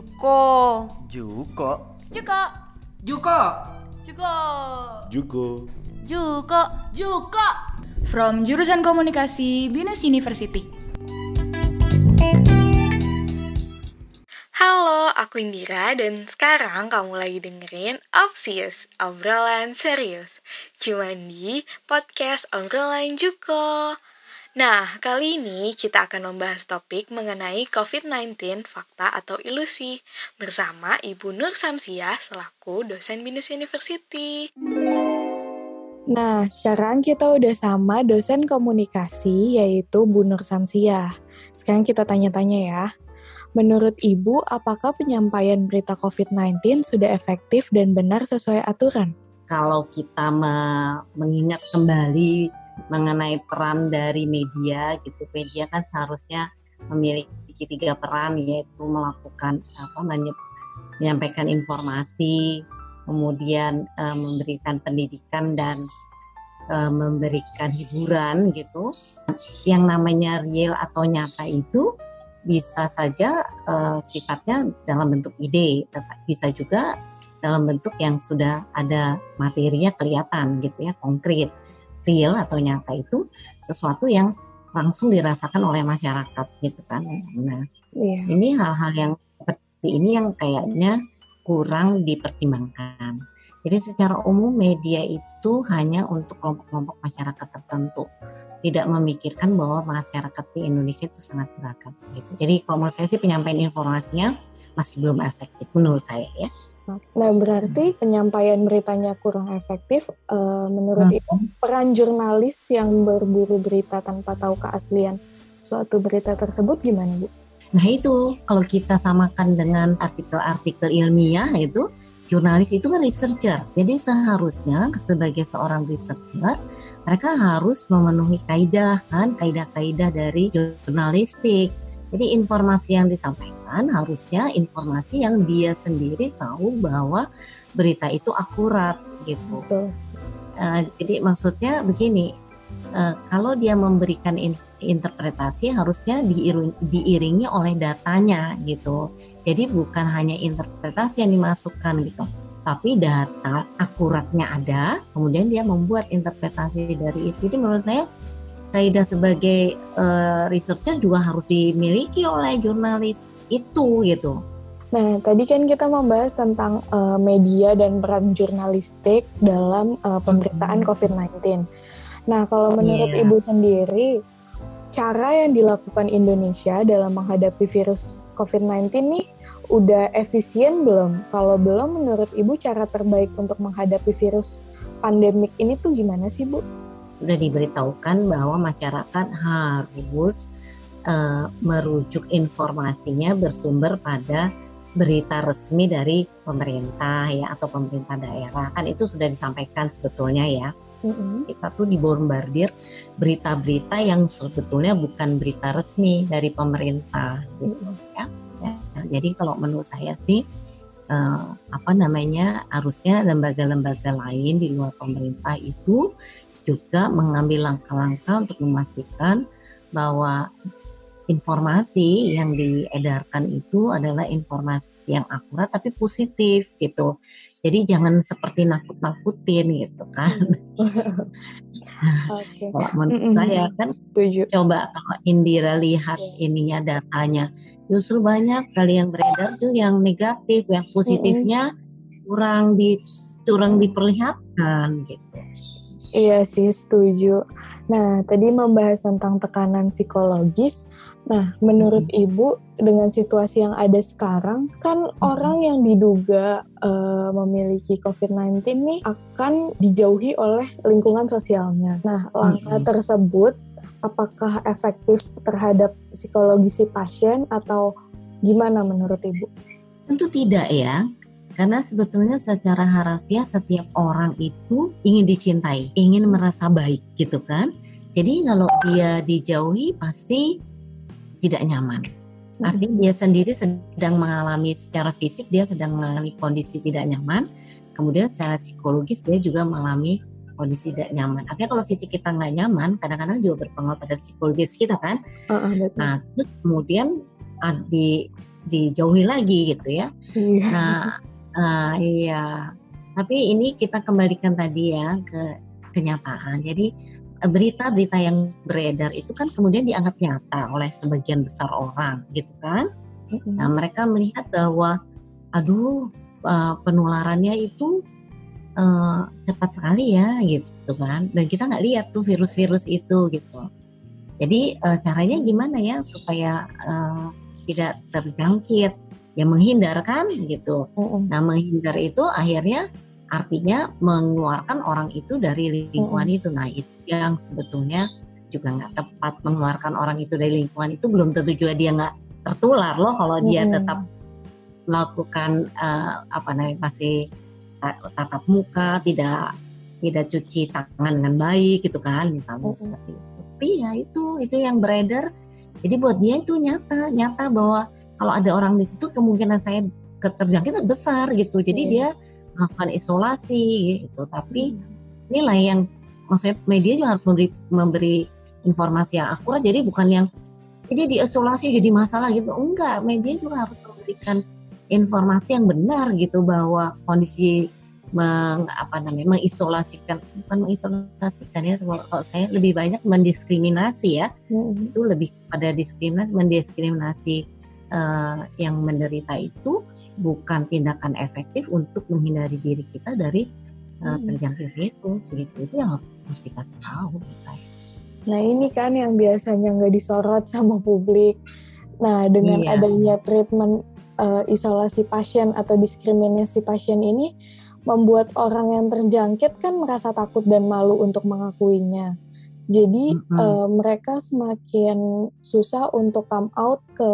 Juko. Juko. Juko. Juko. Juko. Juko. Juko. Juko. From jurusan komunikasi Binus University. Halo, aku Indira dan sekarang kamu lagi dengerin Opsius, obrolan serius. Cuman di podcast obrolan Juko. Nah, kali ini kita akan membahas topik mengenai COVID-19, fakta atau ilusi, bersama Ibu Nur Samsiah selaku dosen Binus University. Nah, sekarang kita udah sama dosen komunikasi, yaitu Bu Nur Samsiah. Sekarang kita tanya-tanya ya. Menurut Ibu, apakah penyampaian berita COVID-19 sudah efektif dan benar sesuai aturan? Kalau kita mengingat kembali mengenai peran dari media gitu. Media kan seharusnya memiliki tiga peran yaitu melakukan apa menyampaikan informasi kemudian e, memberikan pendidikan dan e, memberikan hiburan gitu. Yang namanya real atau nyata itu bisa saja e, sifatnya dalam bentuk ide bisa juga dalam bentuk yang sudah ada materinya kelihatan gitu ya konkret real atau nyata itu sesuatu yang langsung dirasakan oleh masyarakat gitu kan. Nah, yeah. ini hal-hal yang seperti ini yang kayaknya kurang dipertimbangkan. Jadi secara umum media itu hanya untuk kelompok-kelompok masyarakat tertentu, tidak memikirkan bahwa masyarakat di Indonesia itu sangat beragam gitu. Jadi kalau menurut saya sih penyampaian informasinya masih belum efektif menurut saya ya. Nah, berarti penyampaian beritanya kurang efektif. Uh, menurut hmm. Ibu, peran jurnalis yang berburu berita tanpa tahu keaslian suatu berita tersebut gimana, Bu? Nah, itu kalau kita samakan dengan artikel-artikel ilmiah itu jurnalis itu kan researcher. Jadi seharusnya sebagai seorang researcher mereka harus memenuhi kaidah kan, kaidah-kaidah dari jurnalistik jadi informasi yang disampaikan harusnya informasi yang dia sendiri tahu bahwa berita itu akurat gitu. Betul. Uh, jadi maksudnya begini, uh, kalau dia memberikan in, interpretasi harusnya diiring, diiringi oleh datanya gitu. Jadi bukan hanya interpretasi yang dimasukkan gitu, tapi data akuratnya ada, kemudian dia membuat interpretasi dari itu. Jadi menurut saya kaidah sebagai uh, researcher juga harus dimiliki oleh jurnalis itu gitu. Nah, tadi kan kita membahas tentang uh, media dan peran jurnalistik dalam uh, pemberitaan COVID-19. Nah, kalau menurut yeah. Ibu sendiri, cara yang dilakukan Indonesia dalam menghadapi virus COVID-19 nih udah efisien belum? Kalau belum, menurut Ibu cara terbaik untuk menghadapi virus pandemik ini tuh gimana sih, Bu? sudah diberitahukan bahwa masyarakat harus uh, merujuk informasinya bersumber pada berita resmi dari pemerintah ya atau pemerintah daerah kan itu sudah disampaikan sebetulnya ya mm-hmm. kita tuh dibombardir berita-berita yang sebetulnya bukan berita resmi dari pemerintah gitu mm-hmm. ya. ya jadi kalau menurut saya sih uh, apa namanya harusnya lembaga-lembaga lain di luar pemerintah itu juga mengambil langkah-langkah untuk memastikan bahwa informasi yang diedarkan itu adalah informasi yang akurat tapi positif gitu. Jadi jangan seperti nakut-nakutin gitu kan. okay. Kalau menurut mm -hmm. saya kan Tujuh. coba kalau Indira lihat okay. ininya datanya justru banyak sekali yang beredar tuh yang negatif, yang positifnya mm -hmm. kurang di kurang diperlihatkan gitu. Iya sih, setuju. Nah, tadi membahas tentang tekanan psikologis. Nah, menurut hmm. Ibu, dengan situasi yang ada sekarang, kan hmm. orang yang diduga uh, memiliki COVID-19 nih akan dijauhi oleh lingkungan sosialnya. Nah, langkah hmm. tersebut apakah efektif terhadap psikologi si pasien atau gimana menurut Ibu? Tentu tidak ya, karena sebetulnya secara harafiah setiap orang itu ingin dicintai, ingin merasa baik gitu kan. Jadi kalau dia dijauhi pasti tidak nyaman. Artinya dia sendiri sedang mengalami secara fisik dia sedang mengalami kondisi tidak nyaman. Kemudian secara psikologis dia juga mengalami kondisi tidak nyaman. Artinya kalau fisik kita nggak nyaman, kadang-kadang juga berpengaruh pada psikologis kita kan. Uh, uh, nah, terus kemudian di dijauhi lagi gitu ya. Iya. Nah, uh, iya. Tapi ini kita kembalikan tadi ya ke kenyataan. Jadi berita-berita yang beredar itu kan kemudian dianggap nyata oleh sebagian besar orang, gitu kan? Nah, mereka melihat bahwa, aduh, uh, penularannya itu uh, cepat sekali ya, gitu kan? Dan kita nggak lihat tuh virus-virus itu, gitu. Jadi uh, caranya gimana ya supaya uh, tidak terjangkit? Ya menghindarkan gitu. Nah menghindar itu akhirnya artinya mengeluarkan orang itu dari lingkungan hmm. itu. Nah itu yang sebetulnya juga nggak tepat mengeluarkan orang itu dari lingkungan itu belum tentu juga dia nggak tertular loh kalau hmm. dia tetap melakukan uh, apa namanya masih tatap muka tidak tidak cuci tangan dengan baik gitu kan misalnya hmm. seperti itu. Tapi ya itu itu yang beredar. Jadi buat dia itu nyata nyata bahwa kalau ada orang di situ kemungkinan saya keterjangkit besar gitu. Jadi hmm. dia melakukan isolasi gitu tapi hmm. inilah yang maksudnya media juga harus memberi memberi informasi yang akurat jadi bukan yang jadi diisolasi jadi masalah gitu enggak media juga harus memberikan informasi yang benar gitu bahwa kondisi meng, apa namanya mengisolasikan bukan mengisolasikan ya kalau saya lebih banyak mendiskriminasi ya hmm. itu lebih pada diskriminasi mendiskriminasi uh, yang menderita itu bukan tindakan efektif untuk menghindari diri kita dari uh, terjangkit virus gitu itu yang harus dikasih tahu saya. Nah ini kan yang biasanya nggak disorot sama publik. Nah dengan iya. adanya treatment uh, isolasi pasien atau diskriminasi pasien ini membuat orang yang terjangkit kan merasa takut dan malu untuk mengakuinya. Jadi mm-hmm. uh, mereka semakin susah untuk come out ke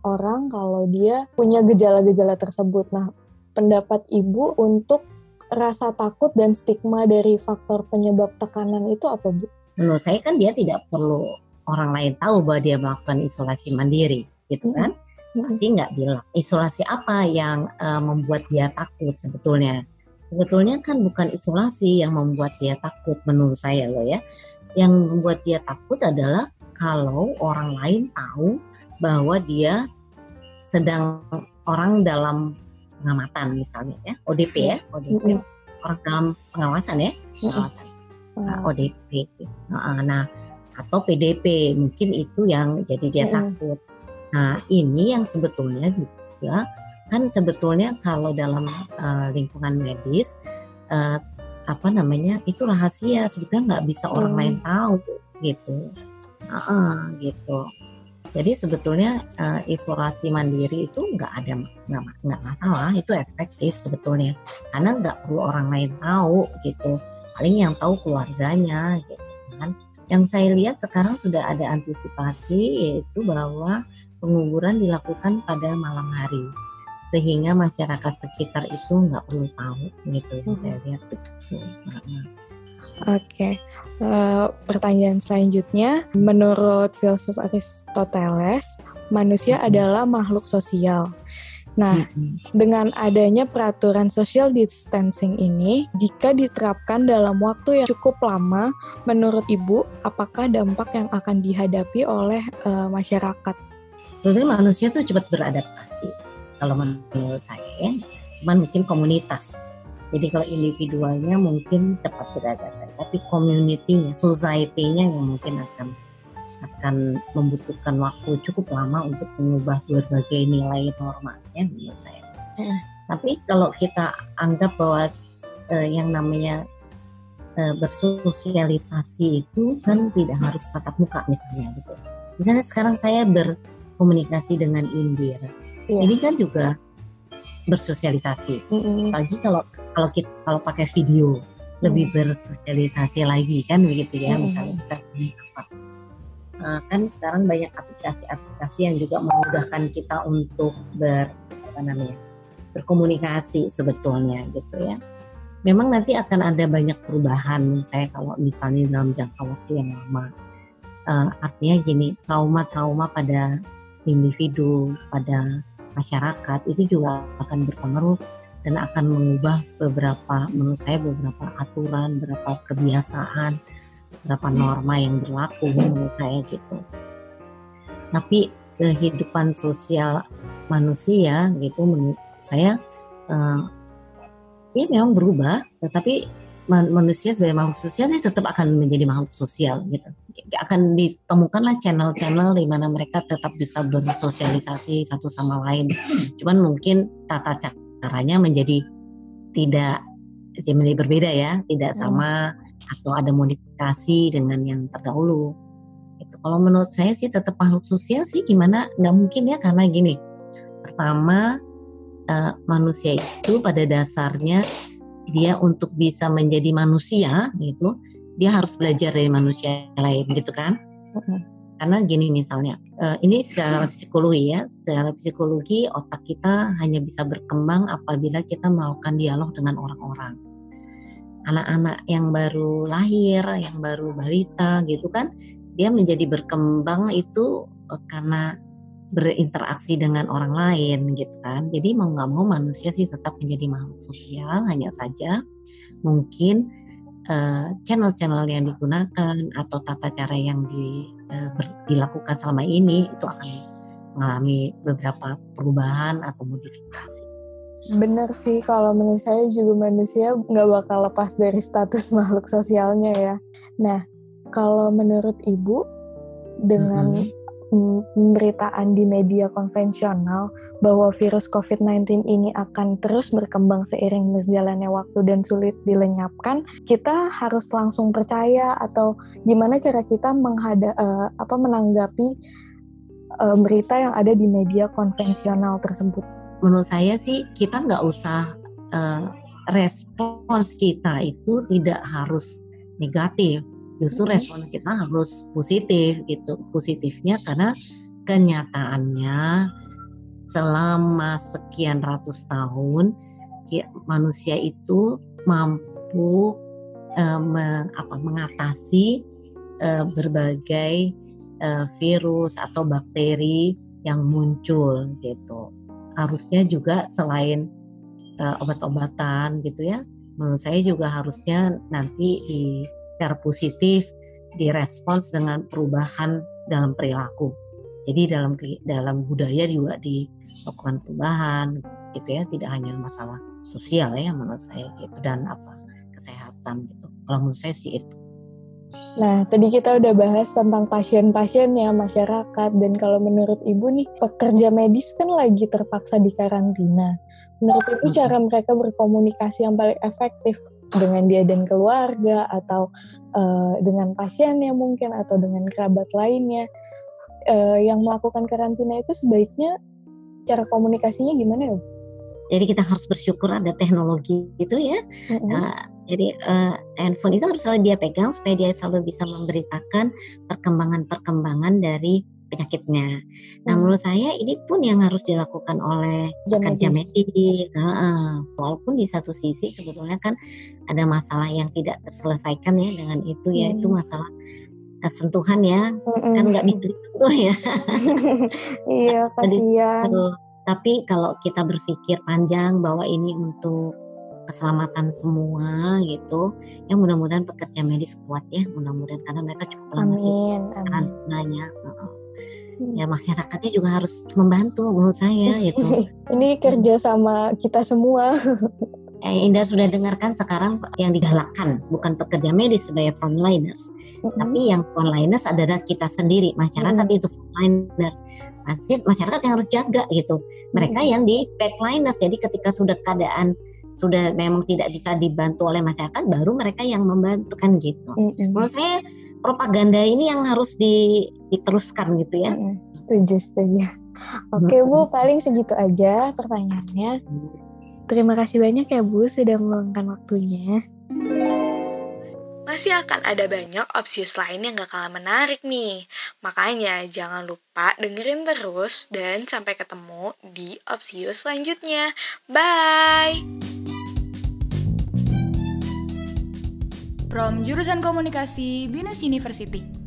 orang kalau dia punya gejala-gejala tersebut. Nah, pendapat ibu untuk rasa takut dan stigma dari faktor penyebab tekanan itu apa, Bu? Menurut saya kan dia tidak perlu orang lain tahu bahwa dia melakukan isolasi mandiri, gitu kan? Pasti nggak bilang. Isolasi apa yang uh, membuat dia takut sebetulnya? Sebetulnya kan bukan isolasi yang membuat dia takut menurut saya loh ya yang membuat dia takut adalah kalau orang lain tahu bahwa dia sedang orang dalam pengamatan misalnya ya ODP ya ODP mm -hmm. orang dalam pengawasan ya. Pengawasan. Nah, ODP nah atau PDP mungkin itu yang jadi dia mm -hmm. takut. Nah ini yang sebetulnya juga kan sebetulnya kalau dalam uh, lingkungan medis uh, apa namanya itu rahasia. Sebetulnya nggak bisa orang hmm. lain tahu gitu. Uh -uh, gitu. Jadi sebetulnya uh, isolasi mandiri itu nggak ada nggak nggak masalah. Itu efektif sebetulnya. Karena nggak perlu orang lain tahu gitu. Paling yang tahu keluarganya gitu kan. Yang saya lihat sekarang sudah ada antisipasi yaitu bahwa penguburan dilakukan pada malam hari sehingga masyarakat sekitar itu nggak perlu tahu gitu hmm. saya lihat Oke, okay. uh, eh, pertanyaan selanjutnya, menurut filsuf Aristoteles, manusia hmm. adalah makhluk sosial. Nah, hmm. dengan adanya peraturan social distancing ini, jika diterapkan dalam waktu yang cukup lama, menurut Ibu, apakah dampak yang akan dihadapi oleh uh, masyarakat? Sebenarnya manusia tuh cepat beradaptasi kalau menurut saya ya cuman mungkin komunitas jadi kalau individualnya mungkin cepat beradaptasi tapi community-nya society-nya yang mungkin akan akan membutuhkan waktu cukup lama untuk mengubah berbagai nilai normalnya menurut saya. Hmm. Tapi kalau kita anggap bahwa uh, yang namanya uh, bersosialisasi itu kan tidak harus tatap muka misalnya gitu. Misalnya sekarang saya berkomunikasi dengan India yeah. ini kan juga bersosialisasi. Mm-hmm. Apalagi kalau kalau kita kalau pakai video mm. lebih bersosialisasi lagi kan begitu ya mm-hmm. misalnya kita apa. Uh, kan sekarang banyak aplikasi-aplikasi yang juga memudahkan kita untuk ber apa namanya berkomunikasi sebetulnya gitu ya. Memang nanti akan ada banyak perubahan saya kalau misalnya dalam jangka waktu yang lama. Uh, artinya gini trauma-trauma pada individu pada masyarakat itu juga akan berpengaruh dan akan mengubah beberapa menurut saya beberapa aturan, beberapa kebiasaan, beberapa norma yang berlaku menurut saya gitu. Tapi kehidupan sosial manusia gitu menurut saya uh, ya memang berubah tetapi manusia sebagai makhluk sosial sih tetap akan menjadi makhluk sosial gitu. Akan ditemukanlah channel-channel di mana mereka tetap bisa bersosialisasi satu sama lain. Cuman mungkin tata caranya menjadi tidak jadi berbeda ya tidak hmm. sama atau ada modifikasi dengan yang terdahulu. Itu kalau menurut saya sih tetap makhluk sosial sih gimana? Nggak mungkin ya karena gini. Pertama uh, manusia itu pada dasarnya dia untuk bisa menjadi manusia gitu dia harus belajar dari manusia lain gitu kan? Karena gini misalnya uh, ini secara psikologi ya secara psikologi otak kita hanya bisa berkembang apabila kita melakukan dialog dengan orang-orang. Anak-anak yang baru lahir yang baru balita gitu kan dia menjadi berkembang itu uh, karena berinteraksi dengan orang lain gitu kan. Jadi mau nggak mau manusia sih tetap menjadi makhluk sosial hanya saja mungkin channel eh, channel-channel yang digunakan atau tata cara yang di, uh, ber, dilakukan selama ini itu akan mengalami beberapa perubahan atau modifikasi. Bener sih kalau menurut saya juga manusia nggak bakal lepas dari status makhluk sosialnya ya. Nah kalau menurut ibu dengan mm -hmm pemberitaan di media konvensional bahwa virus COVID-19 ini akan terus berkembang seiring berjalannya waktu dan sulit dilenyapkan, kita harus langsung percaya atau gimana cara kita menghada, uh, apa menanggapi uh, berita yang ada di media konvensional tersebut? Menurut saya sih kita nggak usah uh, respons kita itu tidak harus negatif justru respon kita harus positif gitu. Positifnya karena kenyataannya selama sekian ratus tahun ya, manusia itu mampu uh, me, apa, mengatasi uh, berbagai uh, virus atau bakteri yang muncul gitu. Harusnya juga selain uh, obat-obatan gitu ya menurut saya juga harusnya nanti di secara positif direspons dengan perubahan dalam perilaku. Jadi dalam dalam budaya juga dilakukan perubahan gitu ya, tidak hanya masalah sosial ya menurut saya gitu dan apa kesehatan gitu. Kalau menurut saya sih itu. Nah, tadi kita udah bahas tentang pasien-pasien ya masyarakat dan kalau menurut Ibu nih pekerja medis kan lagi terpaksa di karantina. Menurut Ibu cara mereka berkomunikasi yang paling efektif dengan dia dan keluarga atau uh, dengan pasiennya mungkin atau dengan kerabat lainnya uh, yang melakukan karantina itu sebaiknya cara komunikasinya gimana ya? Jadi kita harus bersyukur ada teknologi itu ya. Mm-hmm. Uh, jadi uh, handphone itu harus selalu dia pegang supaya dia selalu bisa memberitakan perkembangan-perkembangan dari penyakitnya. Nah, hmm. menurut saya ini pun yang harus dilakukan oleh pekerja medis. Nah, walaupun di satu sisi sebetulnya kan ada masalah yang tidak terselesaikan ya dengan itu hmm. yaitu masalah uh, sentuhan ya, hmm. kan nggak bisa itu ya. iya, kasihan. Tapi kalau kita berpikir panjang bahwa ini untuk keselamatan semua gitu ya mudah-mudahan pekerja medis kuat ya mudah-mudahan karena mereka cukup lama sih karantinanya ya masyarakatnya juga harus membantu menurut saya gitu. Ini kerja sama kita semua. Eh, Indah sudah dengarkan sekarang yang digalakkan bukan pekerja medis sebagai frontliners, mm-hmm. tapi yang frontliners adalah kita sendiri, masyarakat mm-hmm. itu frontliners. Masyarakat yang harus jaga gitu. Mereka mm-hmm. yang di backliners. Jadi ketika sudah keadaan sudah memang tidak bisa dibantu oleh masyarakat, baru mereka yang membantu kan gitu. Mm-hmm. Menurut saya propaganda ini yang harus di, diteruskan gitu ya. Setuju, setuju. Oke Bu, paling segitu aja pertanyaannya. Terima kasih banyak ya Bu sudah meluangkan waktunya. Masih akan ada banyak opsius lain yang gak kalah menarik nih. Makanya jangan lupa dengerin terus dan sampai ketemu di opsius selanjutnya. Bye! From Jurusan Komunikasi Binus University.